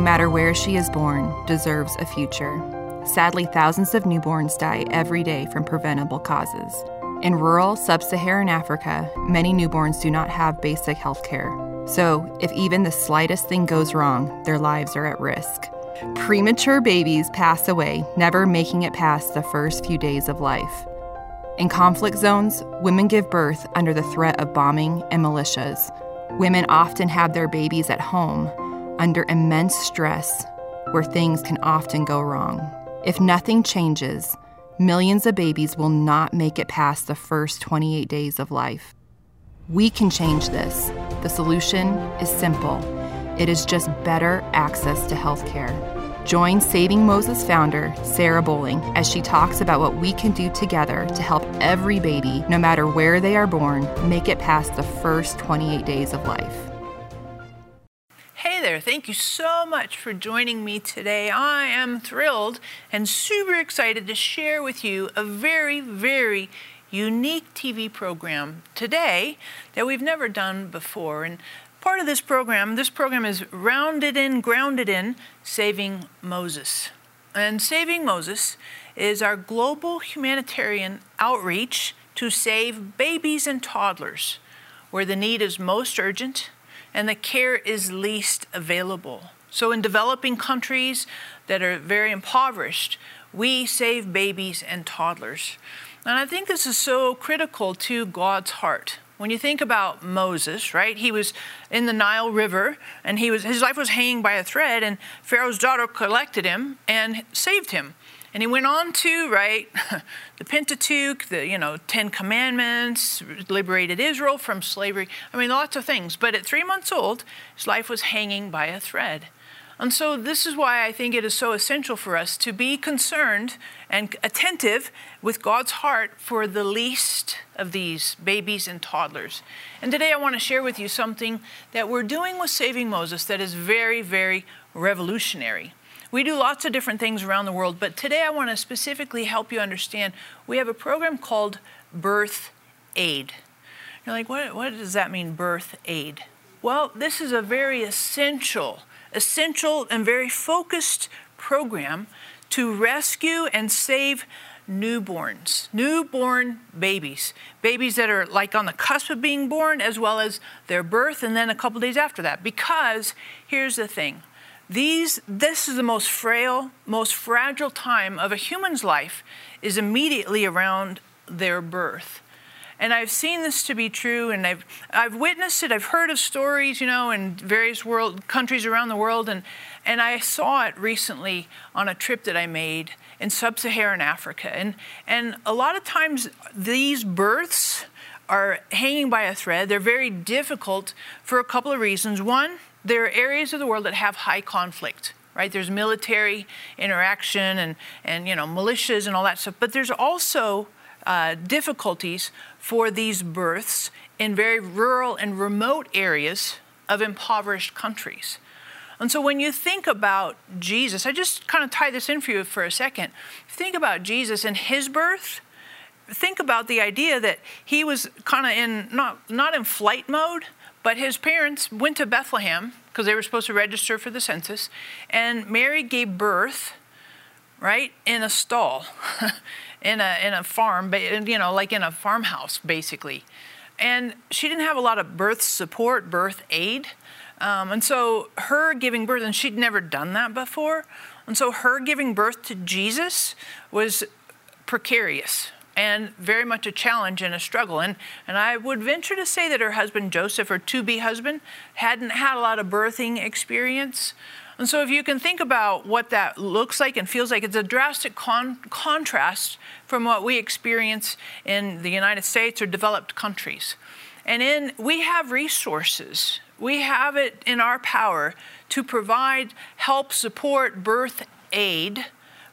No matter where she is born, deserves a future. Sadly, thousands of newborns die every day from preventable causes. In rural sub Saharan Africa, many newborns do not have basic health care. So, if even the slightest thing goes wrong, their lives are at risk. Premature babies pass away, never making it past the first few days of life. In conflict zones, women give birth under the threat of bombing and militias. Women often have their babies at home under immense stress where things can often go wrong. If nothing changes, millions of babies will not make it past the first 28 days of life. We can change this. The solution is simple it is just better access to health care. Join Saving Moses founder Sarah Bowling as she talks about what we can do together to help every baby, no matter where they are born, make it past the first 28 days of life. Hey there, thank you so much for joining me today. I am thrilled and super excited to share with you a very, very unique TV program today that we've never done before. And part of this program, this program is rounded in, grounded in Saving Moses. And Saving Moses is our global humanitarian outreach to save babies and toddlers where the need is most urgent and the care is least available. So, in developing countries that are very impoverished, we save babies and toddlers. And I think this is so critical to God's heart when you think about Moses, right? He was in the Nile River and he was his life was hanging by a thread and Pharaoh's daughter collected him and saved him. And he went on to write the Pentateuch, the you know Ten Commandments, liberated Israel from slavery. I mean, lots of things. But at three months old, his life was hanging by a thread. And so, this is why I think it is so essential for us to be concerned and attentive with God's heart for the least of these babies and toddlers. And today, I want to share with you something that we're doing with Saving Moses that is very, very revolutionary. We do lots of different things around the world, but today I want to specifically help you understand we have a program called Birth Aid. You're like, what, what does that mean, birth aid? Well, this is a very essential essential and very focused program to rescue and save newborns, newborn babies, babies that are like on the cusp of being born, as well as their birth, and then a couple days after that. Because here's the thing these, this is the most frail, most fragile time of a human's life, is immediately around their birth. And I've seen this to be true, and I've, I've witnessed it. I've heard of stories, you know, in various world countries around the world, and, and I saw it recently on a trip that I made in sub-Saharan Africa. And, and a lot of times these births are hanging by a thread. They're very difficult for a couple of reasons. One, there are areas of the world that have high conflict right there's military interaction and, and you know militias and all that stuff but there's also uh, difficulties for these births in very rural and remote areas of impoverished countries. And so when you think about Jesus, I just kind of tie this in for you for a second. Think about Jesus and his birth. Think about the idea that he was kind of in not not in flight mode, but his parents went to Bethlehem because they were supposed to register for the census, and Mary gave birth right in a stall. in a in a farm, you know, like in a farmhouse, basically. And she didn't have a lot of birth support, birth aid. Um, and so her giving birth, and she'd never done that before. And so her giving birth to Jesus was precarious and very much a challenge and a struggle. And, and I would venture to say that her husband, Joseph, her to be husband, hadn't had a lot of birthing experience. And so, if you can think about what that looks like and feels like, it's a drastic con- contrast from what we experience in the United States or developed countries. And in we have resources. We have it in our power to provide help, support, birth aid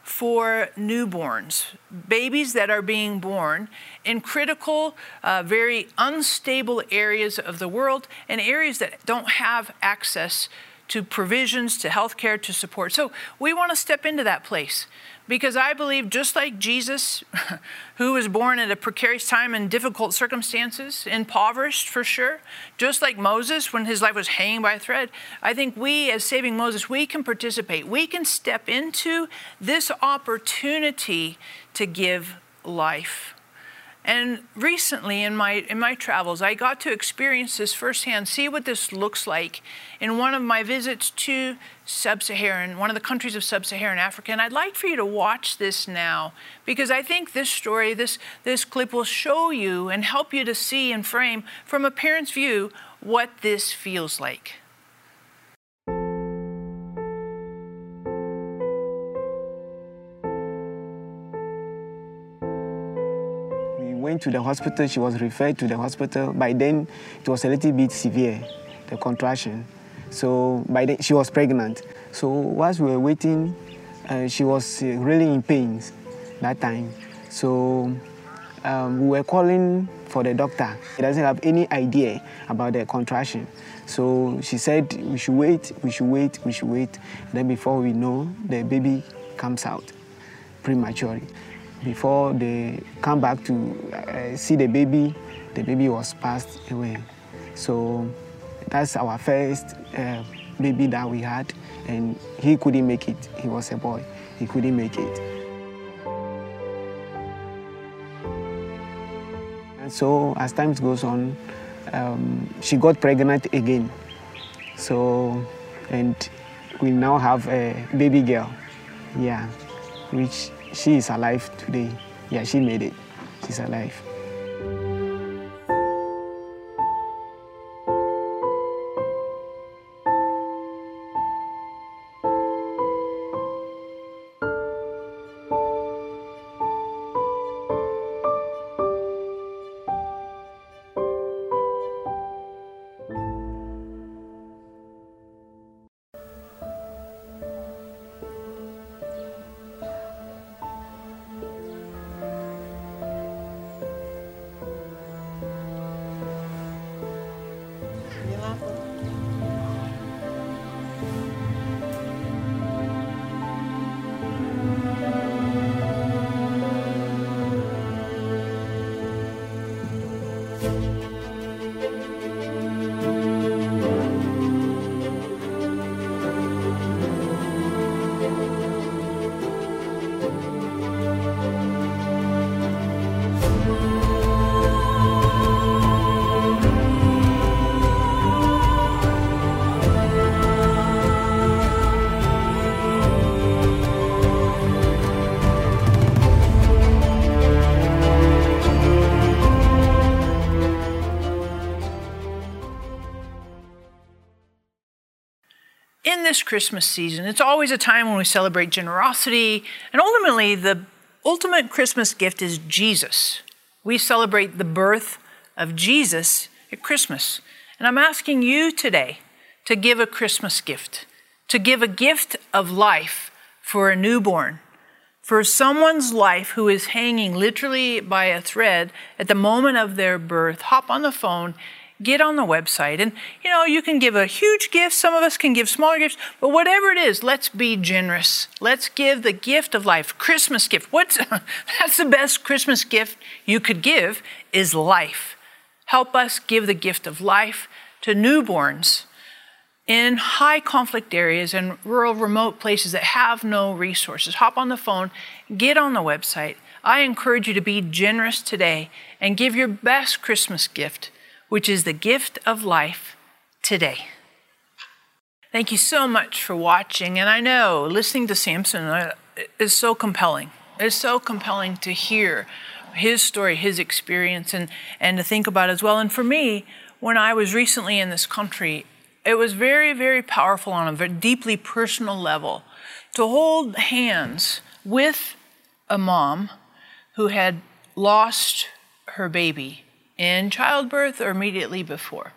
for newborns, babies that are being born in critical, uh, very unstable areas of the world and areas that don't have access to provisions, to healthcare, to support. So we want to step into that place. Because I believe just like Jesus, who was born at a precarious time in difficult circumstances, impoverished for sure, just like Moses when his life was hanging by a thread, I think we, as saving Moses, we can participate. We can step into this opportunity to give life. And recently in my in my travels, I got to experience this firsthand, see what this looks like in one of my visits to sub-Saharan, one of the countries of sub-Saharan Africa. And I'd like for you to watch this now because I think this story, this this clip will show you and help you to see and frame from a parent's view what this feels like. Went to the hospital. She was referred to the hospital. By then, it was a little bit severe, the contraction. So by then, she was pregnant. So whilst we were waiting, uh, she was uh, really in pain that time. So um, we were calling for the doctor. He doesn't have any idea about the contraction. So she said we should wait, we should wait, we should wait. And Then before we know, the baby comes out prematurely before they come back to uh, see the baby, the baby was passed away. So that's our first uh, baby that we had, and he couldn't make it. He was a boy, he couldn't make it. And so as time goes on, um, she got pregnant again. So, and we now have a baby girl, yeah, which she is alive today. Yeah, she made it. She's alive. This Christmas season, it's always a time when we celebrate generosity, and ultimately, the ultimate Christmas gift is Jesus. We celebrate the birth of Jesus at Christmas. And I'm asking you today to give a Christmas gift, to give a gift of life for a newborn, for someone's life who is hanging literally by a thread at the moment of their birth. Hop on the phone get on the website. And, you know, you can give a huge gift. Some of us can give smaller gifts, but whatever it is, let's be generous. Let's give the gift of life. Christmas gift. What's, that's the best Christmas gift you could give is life. Help us give the gift of life to newborns in high conflict areas and rural, remote places that have no resources. Hop on the phone, get on the website. I encourage you to be generous today and give your best Christmas gift which is the gift of life today. Thank you so much for watching. And I know listening to Samson uh, is so compelling. It's so compelling to hear his story, his experience, and, and to think about as well. And for me, when I was recently in this country, it was very, very powerful on a very deeply personal level to hold hands with a mom who had lost her baby in childbirth or immediately before.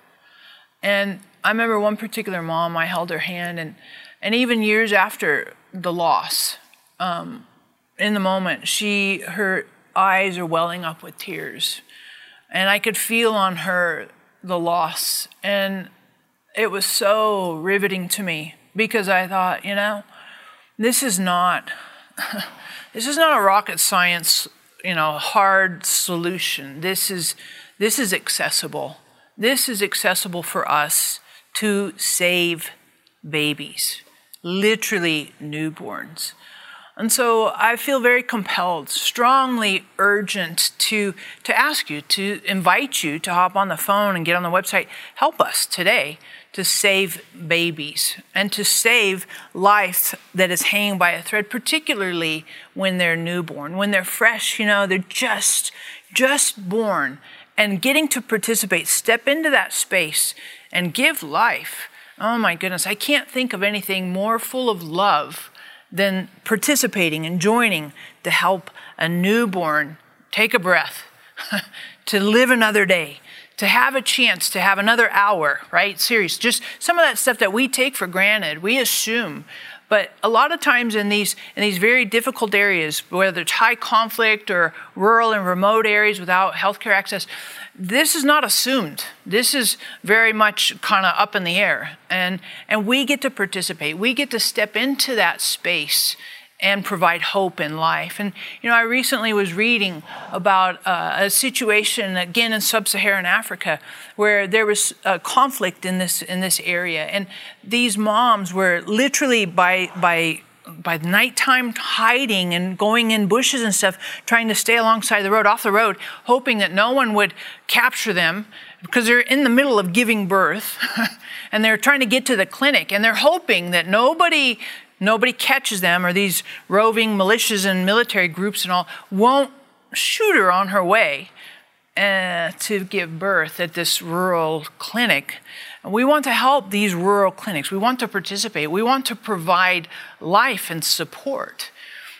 And I remember one particular mom, I held her hand, and, and even years after the loss, um, in the moment, she, her eyes are welling up with tears. And I could feel on her the loss. And it was so riveting to me because I thought, you know, this is not this is not a rocket science, you know, hard solution. This is this is accessible. This is accessible for us to save babies, literally newborns. And so I feel very compelled, strongly urgent to, to ask you, to invite you to hop on the phone and get on the website. Help us today to save babies and to save life that is hanging by a thread, particularly when they're newborn, when they're fresh, you know, they're just, just born. And getting to participate, step into that space and give life. Oh my goodness, I can't think of anything more full of love than participating and joining to help a newborn take a breath, to live another day, to have a chance to have another hour, right? Serious. Just some of that stuff that we take for granted, we assume. But a lot of times in these in these very difficult areas, whether it's high conflict or rural and remote areas without healthcare access, this is not assumed. This is very much kind of up in the air. And, and we get to participate. We get to step into that space and provide hope in life. And, you know, I recently was reading about uh, a situation, again, in sub Saharan Africa, where there was a conflict in this, in this area. And these moms were literally by, by by nighttime hiding and going in bushes and stuff, trying to stay alongside the road, off the road, hoping that no one would capture them because they're in the middle of giving birth and they're trying to get to the clinic and they're hoping that nobody nobody catches them or these roving militias and military groups and all won't shoot her on her way uh, to give birth at this rural clinic. We want to help these rural clinics. We want to participate. We want to provide life and support.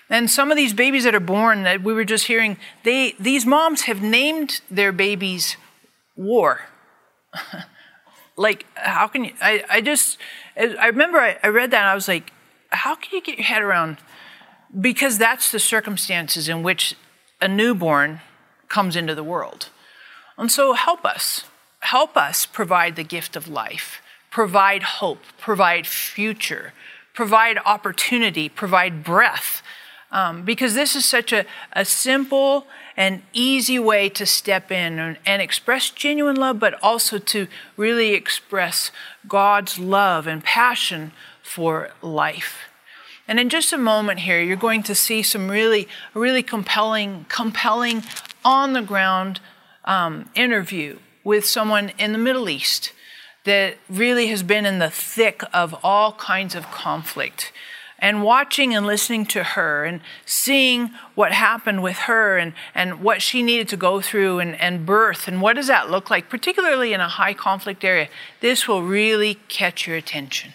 And some of these babies that are born that we were just hearing, they, these moms have named their babies war. like, how can you? I, I just, I remember I, I read that and I was like, how can you get your head around? Because that's the circumstances in which a newborn comes into the world. And so help us help us provide the gift of life, provide hope, provide future, provide opportunity, provide breath. Um, because this is such a, a simple and easy way to step in and, and express genuine love, but also to really express God's love and passion for life. And in just a moment here, you're going to see some really, really compelling, compelling, on the ground um, interview with someone in the Middle East that really has been in the thick of all kinds of conflict. And watching and listening to her and seeing what happened with her and, and what she needed to go through and, and birth and what does that look like, particularly in a high conflict area, this will really catch your attention.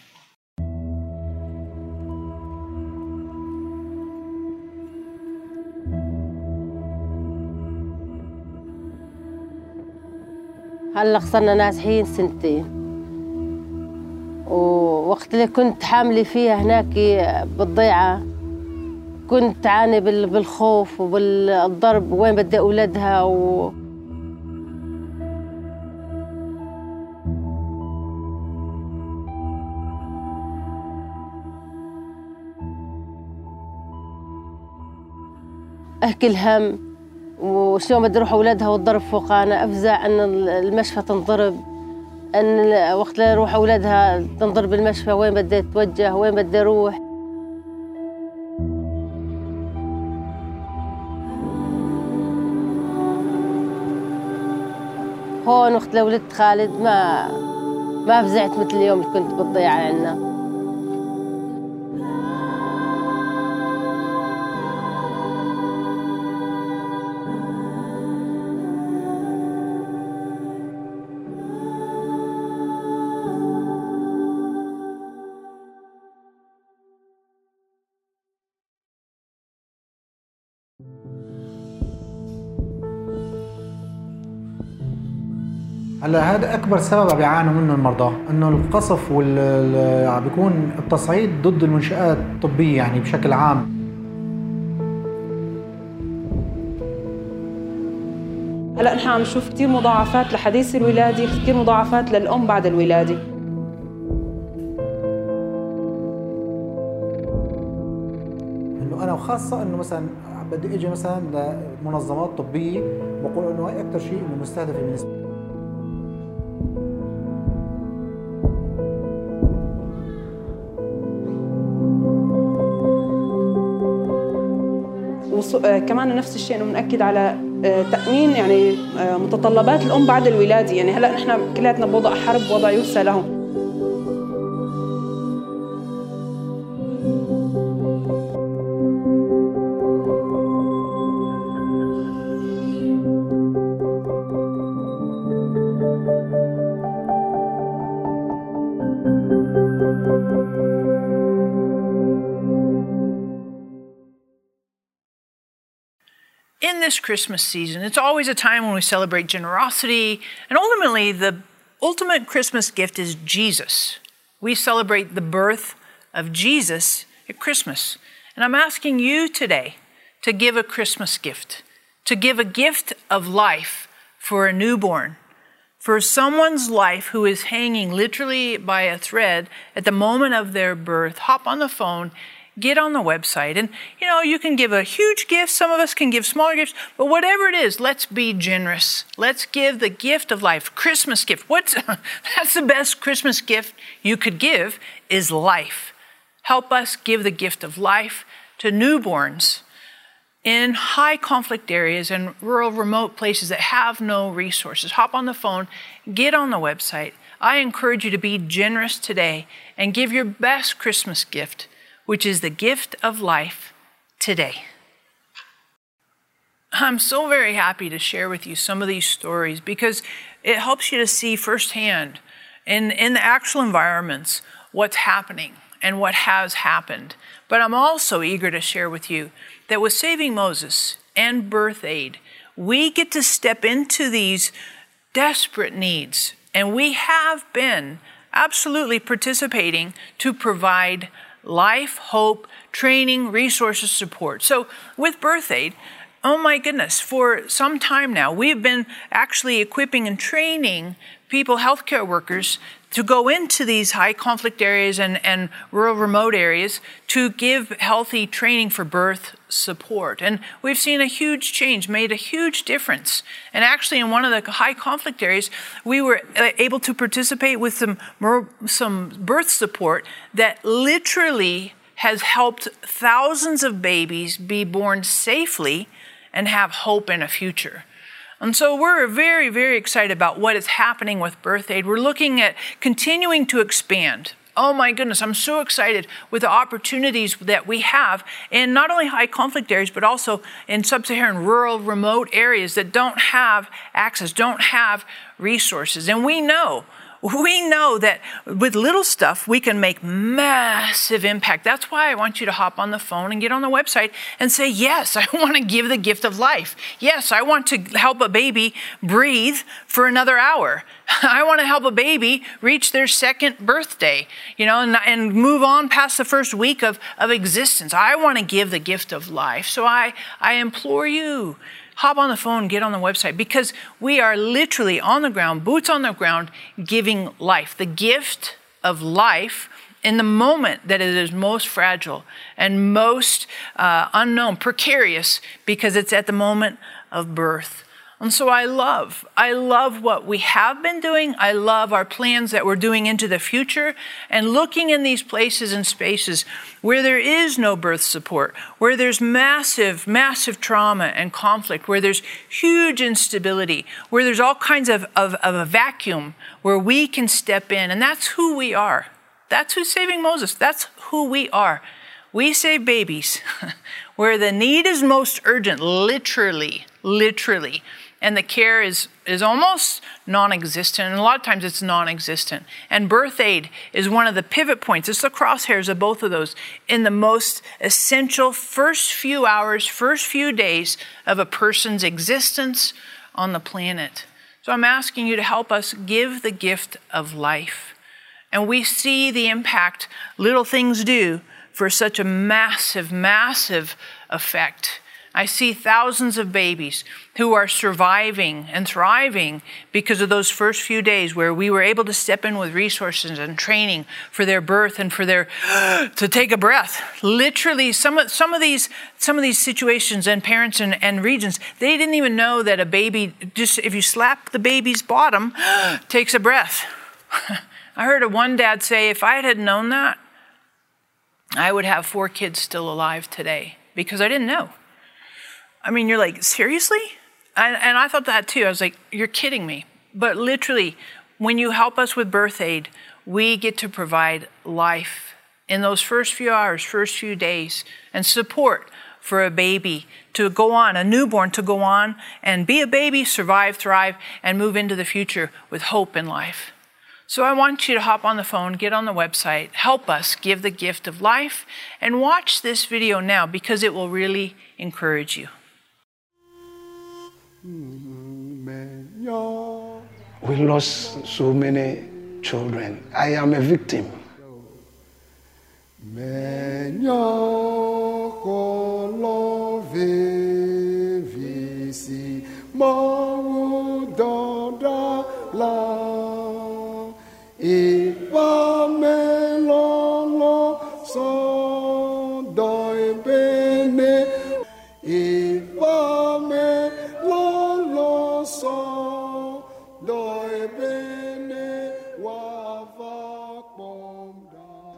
هلا صرنا نازحين سنتين. ووقت اللي كنت حاملة فيها هناك بالضيعة كنت تعاني بالخوف وبالضرب وين بدي أولادها و... أحكي الهم وشلون بدي أروح أولادها والضرب فوقانا أفزع أن المشفى تنضرب أن وقت اللي أروح أولادها تنضرب المشفى وين بدي أتوجه؟ وين بدي أروح؟ هون وقت لو ولدت خالد ما ما فزعت مثل اليوم اللي كنت بالضيعة عنا. هلا هذا أكبر سبب بيعانوا منه المرضى إنه القصف وال بيكون التصعيد ضد المنشآت الطبية يعني بشكل عام. هلا نحن عم نشوف كثير مضاعفات لحديث الولادة كثير مضاعفات للأم بعد الولادة. إنه أنا وخاصة إنه مثلا بدي إجي مثلا لمنظمات طبية بقول إنه هي أكثر شيء إنه مستهدفه بالنسبة وكمان آه، نفس الشيء إنه بنأكد على آه، تأمين يعني آه، متطلبات الأم بعد الولادة. يعني هلأ نحن كلياتنا بوضع حرب وضع يوسى لهم. This Christmas season, it's always a time when we celebrate generosity, and ultimately, the ultimate Christmas gift is Jesus. We celebrate the birth of Jesus at Christmas. And I'm asking you today to give a Christmas gift, to give a gift of life for a newborn, for someone's life who is hanging literally by a thread at the moment of their birth. Hop on the phone get on the website. And you know you can give a huge gift. Some of us can give smaller gifts. But whatever it is let's be generous. Let's give the gift of life. Christmas gift. What's that's the best christmas gift you could give is life. Help us give the gift of life to newborns in high conflict areas and rural remote places that have no resources. Hop on the phone. Get on the website. I encourage you to be generous today and give your best christmas gift which is the gift of life today. I'm so very happy to share with you some of these stories because it helps you to see firsthand in, in the actual environments what's happening and what has happened. But I'm also eager to share with you that with Saving Moses and Birth Aid, we get to step into these desperate needs, and we have been absolutely participating to provide life, hope, training, resources, support. So with Birth Aid, oh my goodness, for some time now, we've been actually equipping and training people, healthcare workers, to go into these high conflict areas and, and rural remote areas to give healthy training for birth support. And we've seen a huge change, made a huge difference. And actually, in one of the high conflict areas, we were uh, able to participate with some, some birth support that literally has helped thousands of babies be born safely and have hope in a future. And so we're very, very excited about what is happening with Birth Aid. We're looking at continuing to expand. Oh my goodness, I'm so excited with the opportunities that we have in not only high conflict areas, but also in sub Saharan rural, remote areas that don't have access, don't have resources. And we know we know that with little stuff, we can make massive impact. That's why I want you to hop on the phone and get on the website and say, Yes, I want to give the gift of life. Yes, I want to help a baby breathe for another hour. I want to help a baby reach their second birthday, you know, and, and move on past the first week of, of existence. I want to give the gift of life. So I, I implore you hop on the phone, get on the website, because we are literally on the ground, boots on the ground, giving life. The gift of life in the moment that it is most fragile and most uh, unknown, precarious, because it's at the moment of birth. And so I love, I love what we have been doing. I love our plans that we're doing into the future and looking in these places and spaces where there is no birth support, where there's massive, massive trauma and conflict, where there's huge instability, where there's all kinds of, of, of a vacuum where we can step in. And that's who we are. That's who's saving Moses. That's who we are. We save babies where the need is most urgent, literally, literally and the care is, is almost non existent. And a lot of times it's non existent. And birth aid is one of the pivot points. It's the crosshairs of both of those in the most essential first few hours, first few days of a person's existence on the planet. So I'm asking you to help us give the gift of life. And we see the impact little things do for such a massive, massive effect. I see thousands of babies who are surviving and thriving because of those first few days where we were able to step in with resources and training for their birth and for their to take a breath. Literally, some of some of these some of these situations and parents and, and regions, they didn't even know that a baby just if you slap the baby's bottom, takes a breath. I heard a one dad say, if I had known that, I would have four kids still alive today because I didn't know. I mean, you're like, seriously? And, and I thought that too. I was like, you're kidding me. But literally, when you help us with birth aid, we get to provide life in those first few hours, first few days, and support for a baby to go on, a newborn to go on and be a baby, survive, thrive, and move into the future with hope in life. So I want you to hop on the phone, get on the website, help us give the gift of life, and watch this video now because it will really encourage you. We lost so many children. I am a victim.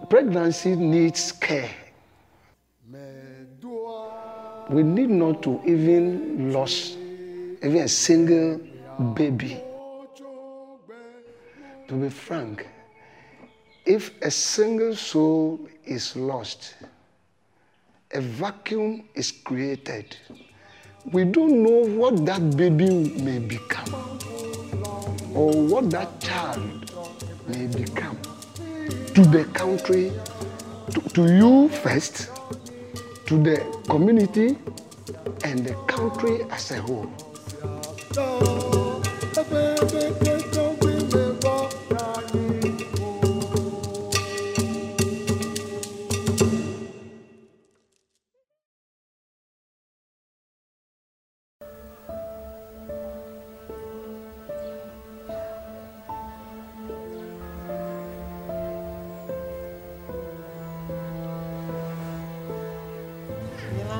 Pregnancy needs care. We need not to even lose even a single baby. To be frank, if a single soul is lost, a vacuum is created. We don't know what that baby may become or what that child may become to the country, to, to you first, to the community, and the country as a whole.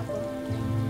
した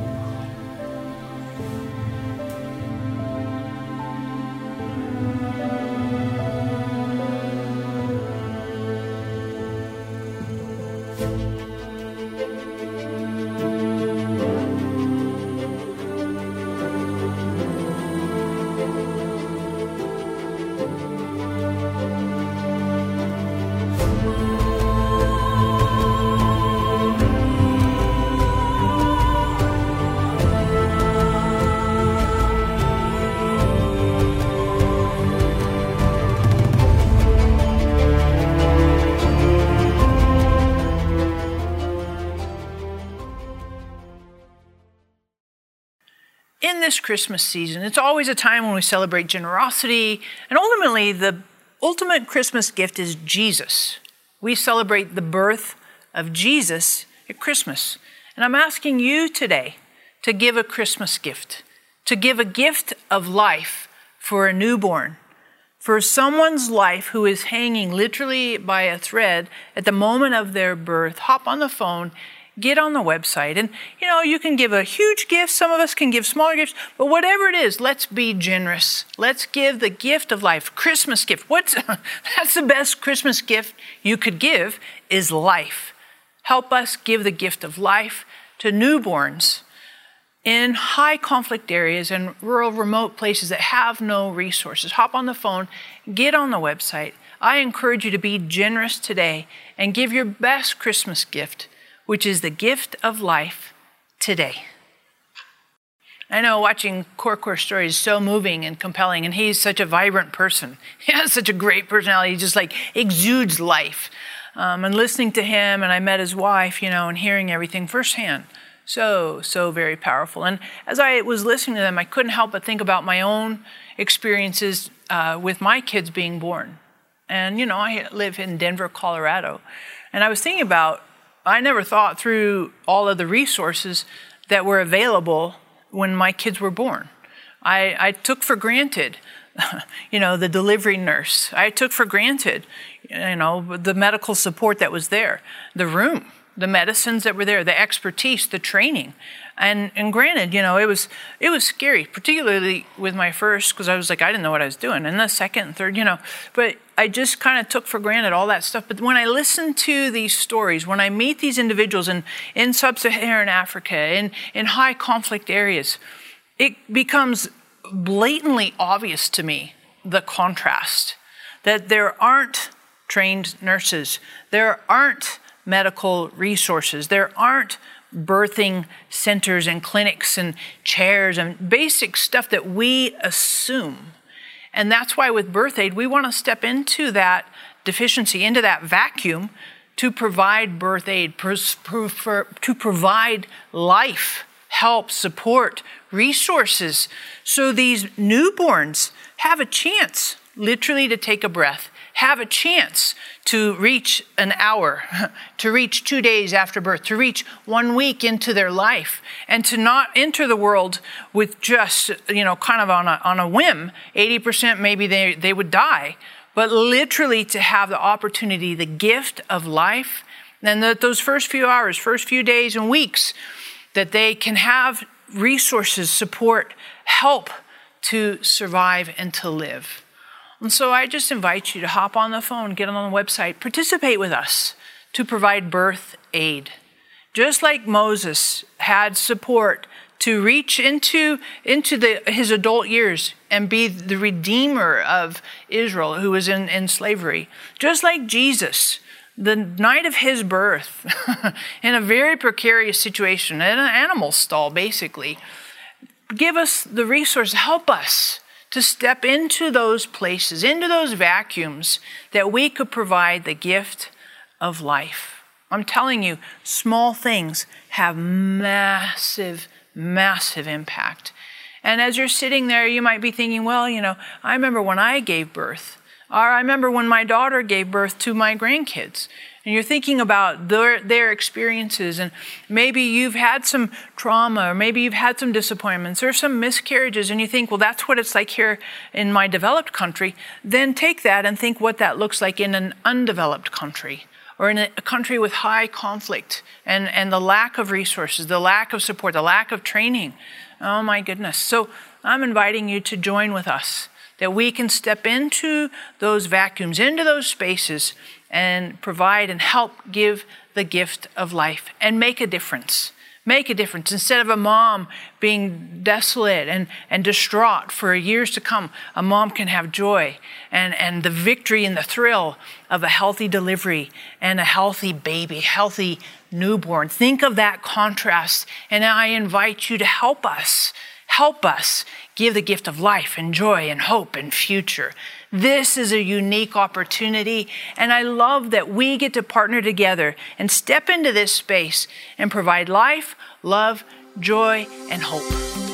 this Christmas season, it's always a time when we celebrate generosity, and ultimately, the ultimate Christmas gift is Jesus. We celebrate the birth of Jesus at Christmas. And I'm asking you today to give a Christmas gift, to give a gift of life for a newborn, for someone's life who is hanging literally by a thread at the moment of their birth. Hop on the phone get on the website. And, you know, you can give a huge gift. Some of us can give smaller gifts. But whatever it is, let's be generous. Let's give the gift of life. Christmas gift. What's, that's the best Christmas gift you could give is life. Help us give the gift of life to newborns in high conflict areas and rural, remote places that have no resources. Hop on the phone, get on the website. I encourage you to be generous today and give your best Christmas gift which is the gift of life today. I know watching Korkor stories is so moving and compelling, and he's such a vibrant person. He has such a great personality, he just like exudes life. Um, and listening to him, and I met his wife, you know, and hearing everything firsthand. So, so very powerful. And as I was listening to them, I couldn't help but think about my own experiences uh, with my kids being born. And, you know, I live in Denver, Colorado. And I was thinking about I never thought through all of the resources that were available when my kids were born. I, I took for granted, you know, the delivery nurse. I took for granted, you know, the medical support that was there, the room, the medicines that were there, the expertise, the training. And, and granted, you know, it was it was scary, particularly with my first, because I was like, I didn't know what I was doing. And the second and third, you know, but I just kind of took for granted all that stuff. But when I listen to these stories, when I meet these individuals in, in sub-Saharan Africa, in, in high conflict areas, it becomes blatantly obvious to me the contrast that there aren't trained nurses, there aren't medical resources, there aren't birthing centers and clinics and chairs and basic stuff that we assume. And that's why with birth aid, we want to step into that deficiency, into that vacuum to provide birth aid, to provide life, help, support, resources, so these newborns have a chance literally to take a breath, have a chance to reach an hour, to reach two days after birth, to reach one week into their life, and to not enter the world with just, you know, kind of on a, on a whim. 80% maybe they, they would die, but literally to have the opportunity, the gift of life, and that those first few hours, first few days and weeks, that they can have resources, support, help to survive and to live. And so I just invite you to hop on the phone, get on the website, participate with us to provide birth aid. Just like Moses had support to reach into, into the, his adult years and be the redeemer of Israel who was in, in slavery. Just like Jesus, the night of his birth, in a very precarious situation, in an animal stall, basically, give us the resource, help us to step into those places, into those vacuums that we could provide the gift of life. I'm telling you, small things have massive, massive impact. And as you're sitting there, you might be thinking, well, you know, I remember when I gave birth, or I remember when my daughter gave birth to my grandkids and you're thinking about their, their experiences, and maybe you've had some trauma, or maybe you've had some disappointments, or some miscarriages, and you think, well, that's what it's like here in my developed country, then take that and think what that looks like in an undeveloped country or in a country with high conflict and, and the lack of resources, the lack of support, the lack of training. Oh my goodness. So I'm inviting you to join with us that we can step into those vacuums, into those spaces, and provide and help give the gift of life and make a difference. Make a difference. Instead of a mom being desolate and, and distraught for years to come, a mom can have joy and, and the victory and the thrill of a healthy delivery and a healthy baby, healthy newborn. Think of that contrast, and I invite you to help us. Help us give the gift of life and joy and hope and future. This is a unique opportunity, and I love that we get to partner together and step into this space and provide life, love, joy, and hope.